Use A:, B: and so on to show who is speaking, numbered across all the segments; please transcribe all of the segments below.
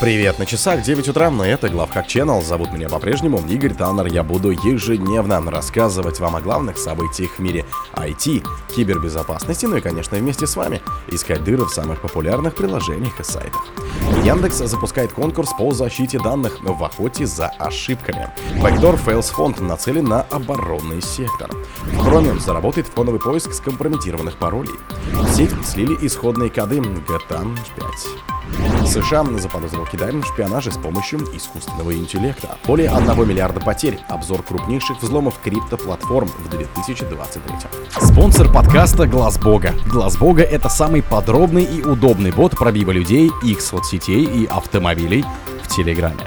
A: Привет, на часах 9 утра, но это Главхак Channel. Зовут меня по-прежнему Игорь Таннер. Я буду ежедневно рассказывать вам о главных событиях в мире IT, кибербезопасности, ну и, конечно, вместе с вами искать дыры в самых популярных приложениях и сайтах. Яндекс запускает конкурс по защите данных в охоте за ошибками. Backdoor Fails фонд нацелен на оборонный сектор. В Chrome заработает фоновый поиск скомпрометированных паролей. Сеть слили исходные коды GTA 5. США заподозрил Китай в шпионаже с помощью искусственного интеллекта. Более 1 миллиарда потерь. Обзор крупнейших взломов криптоплатформ в 2023.
B: Спонсор подкаста Глаз Бога. Глаз Бога это самый подробный и удобный бот пробива людей, их соцсетей и автомобилей в Телеграме.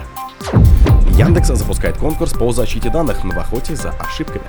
A: Яндекс запускает конкурс по защите данных в охоте за ошибками.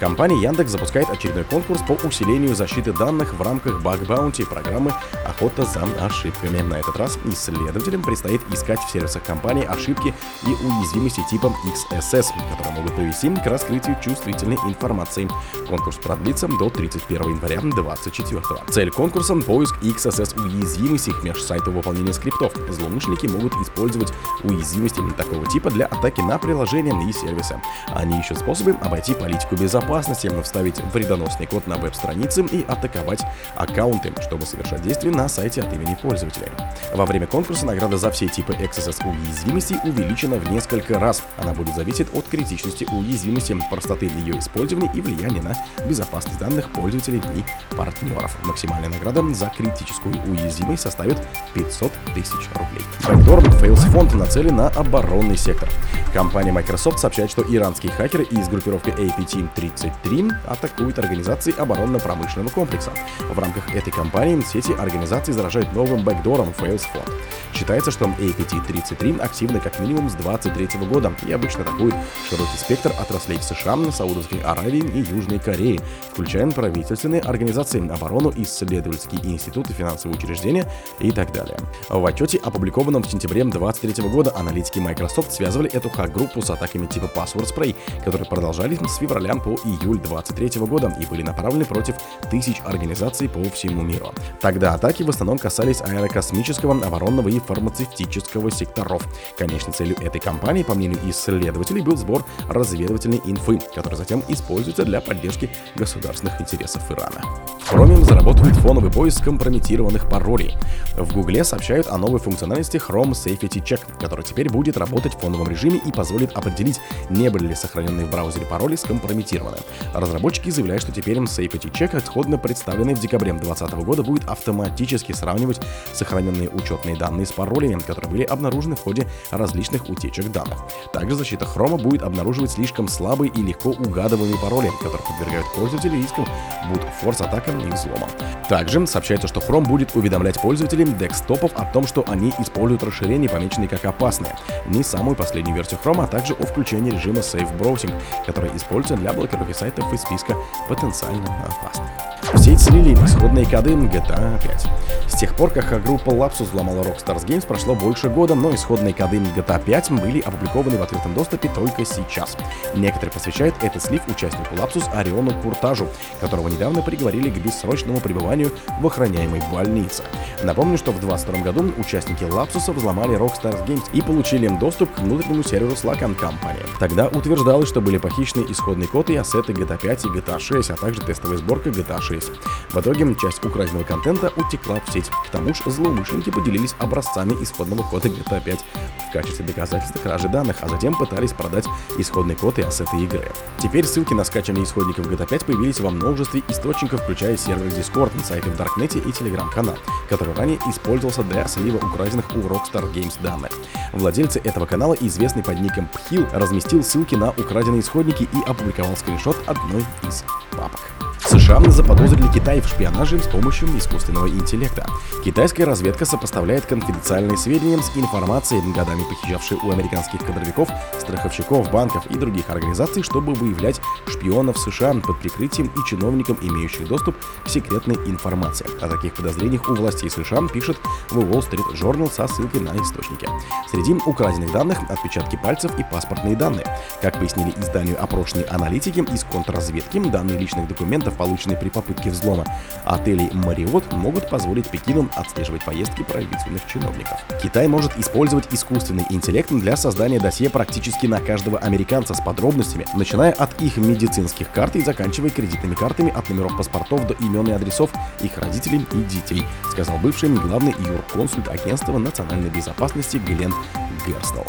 A: Компания Яндекс запускает очередной конкурс по усилению защиты данных в рамках Bug Bounty программы «Охота за ошибками». На этот раз исследователям предстоит искать в сервисах компании ошибки и уязвимости типа XSS, которые могут привести к раскрытию чувствительной информации. Конкурс продлится до 31 января 2024. Цель конкурса — поиск XSS уязвимостей межсайтового выполнения скриптов. Злоумышленники могут использовать уязвимости такого типа для атаки на приложения и сервисы. Они ищут способы обойти политику безопасности вставить вредоносный код на веб-странице и атаковать аккаунты, чтобы совершать действия на сайте от имени пользователя. Во время конкурса награда за все типы XSS уязвимости увеличена в несколько раз. Она будет зависеть от критичности уязвимости, простоты ее использования и влияния на безопасность данных пользователей и партнеров. Максимальная награда за критическую уязвимость составит 500 тысяч рублей. Backdoor Fails фонд нацелен на оборонный сектор. Компания Microsoft сообщает, что иранские хакеры из группировки APT-30 33 атакуют организации оборонно-промышленного комплекса. В рамках этой кампании сети организаций заражают новым бэкдором Failsford. Считается, что APT-33 активны как минимум с 23 года и обычно атакуют широкий спектр отраслей США, Саудовской Аравии и Южной Кореи, включая правительственные организации, оборону, исследовательские институты, финансовые учреждения и так далее. В отчете, опубликованном в сентябре 2023 года, аналитики Microsoft связывали эту хак-группу с атаками типа Password Spray, которые продолжались с февраля по июль 2023 года и были направлены против тысяч организаций по всему миру. Тогда атаки в основном касались аэрокосмического, оборонного и фармацевтического секторов. Конечной целью этой кампании, по мнению исследователей, был сбор разведывательной инфы, которая затем используется для поддержки государственных интересов Ирана. В Chrome заработает фоновый поиск компрометированных паролей. В Гугле сообщают о новой функциональности Chrome Safety Check, который теперь будет работать в фоновом режиме и позволит определить, не были ли сохраненные в браузере пароли скомпрометированы. Разработчики заявляют, что теперь Safety Check, исходно представленный в декабре 2020 года, будет автоматически сравнивать сохраненные учетные данные с паролями, которые были обнаружены в ходе различных утечек данных. Также защита Chrome будет обнаруживать слишком слабые и легко угадываемые пароли, которые подвергают пользователей рискам форс атакам и взломам. Также сообщается, что Chrome будет уведомлять пользователей декстопов о том, что они используют расширения, помеченные как опасные. Не самую последнюю версию Chrome, а также о включении режима Safe Browsing, который используется для блокировки сайтов из списка потенциально опасных. В сеть слили исходные коды GTA 5. С тех пор, как группа Lapsus взломала Rockstar Games, прошло больше года, но исходные коды GTA 5 были опубликованы в открытом доступе только сейчас. Некоторые посвящают этот слив участнику Lapsus Ориону Куртажу, которого недавно приговорили к бессрочному пребыванию в охраняемой больнице. Напомню, что в 2022 году участники Lapsus взломали Rockstar Games и получили доступ к внутреннему серверу Slack компании. Тогда утверждалось, что были похищены исходный код и ассеты GTA 5 и GTA 6, а также тестовая сборка GTA 6 сервис. В итоге часть украденного контента утекла в сеть. К тому же злоумышленники поделились образцами исходного кода GTA 5 в качестве доказательства кражи данных, а затем пытались продать исходный код и ассеты игры. Теперь ссылки на скачивание исходников GTA 5 появились во множестве источников, включая сервер Discord, сайты в Даркнете и Телеграм-канал, который ранее использовался для слива украденных у Rockstar Games данных. Владельцы этого канала, известный под ником Пхил, разместил ссылки на украденные исходники и опубликовал скриншот одной из папок. США заподозрили Китай в шпионаже с помощью искусственного интеллекта. Китайская разведка сопоставляет конфиденциальные сведения с информацией, годами похищавшей у американских кадровиков, страховщиков, банков и других организаций, чтобы выявлять шпионов США под прикрытием и чиновникам, имеющих доступ к секретной информации. О таких подозрениях у властей США пишет в Wall Street Journal со ссылкой на источники. Среди украденных данных отпечатки пальцев и паспортные данные. Как пояснили изданию опрошенные аналитики из контрразведки, данные личных документов полученных при попытке взлома. Отели Marriott могут позволить Пекину отслеживать поездки правительственных чиновников. Китай может использовать искусственный интеллект для создания досье практически на каждого американца с подробностями, начиная от их медицинских карт и заканчивая кредитными картами от номеров паспортов до имен и адресов их родителей и детей, сказал бывший главный юрконсульт Агентства национальной безопасности Глен Герстел.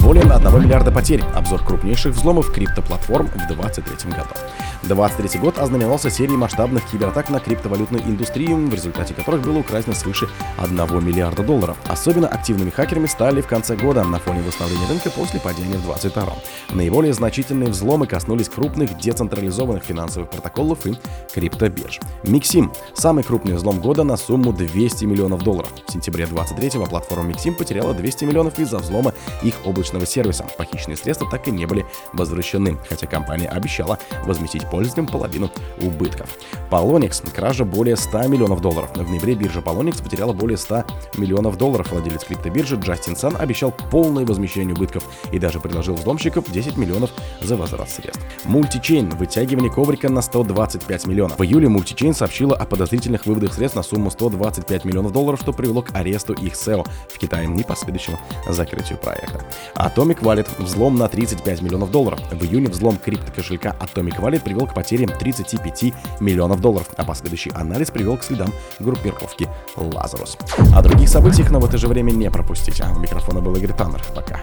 A: Более 1 миллиарда потерь. Обзор крупнейших взломов криптоплатформ в 2023 году. 2023 год ознаменовался серией масштабных кибератак на криптовалютную индустрию, в результате которых было украдено свыше 1 миллиарда долларов. Особенно активными хакерами стали в конце года на фоне восстановления рынка после падения в 2022. Наиболее значительные взломы коснулись крупных децентрализованных финансовых протоколов и криптобирж. Миксим – самый крупный взлом года на сумму 200 миллионов долларов. В сентябре 2023 платформа Миксим потеряла 200 миллионов из-за взлома их облачного сервиса. Похищенные средства так и не были возвращены, хотя компания обещала возместить пользователям половину убытков. Polonix – кража более 100 миллионов долларов. В ноябре биржа Polonix потеряла более 100 миллионов долларов. Владелец криптобиржи Джастин Сан обещал полное возмещение убытков и даже предложил взломщиков 10 миллионов за возврат средств. Мультичейн – вытягивание коврика на 125 миллионов. В июле Мультичейн сообщила о подозрительных выводах средств на сумму 125 миллионов долларов, что привело к аресту их SEO в Китае и последующему закрытию проекта. Atomic Wallet – взлом на 35 миллионов долларов. В июне взлом криптокошелька Atomic Wallet привел к потерям 35 миллионов долларов, а последующий анализ привел к следам группировки Lazarus. О других событиях, но в это же время не пропустите. У микрофона был Игорь Таннер. Пока.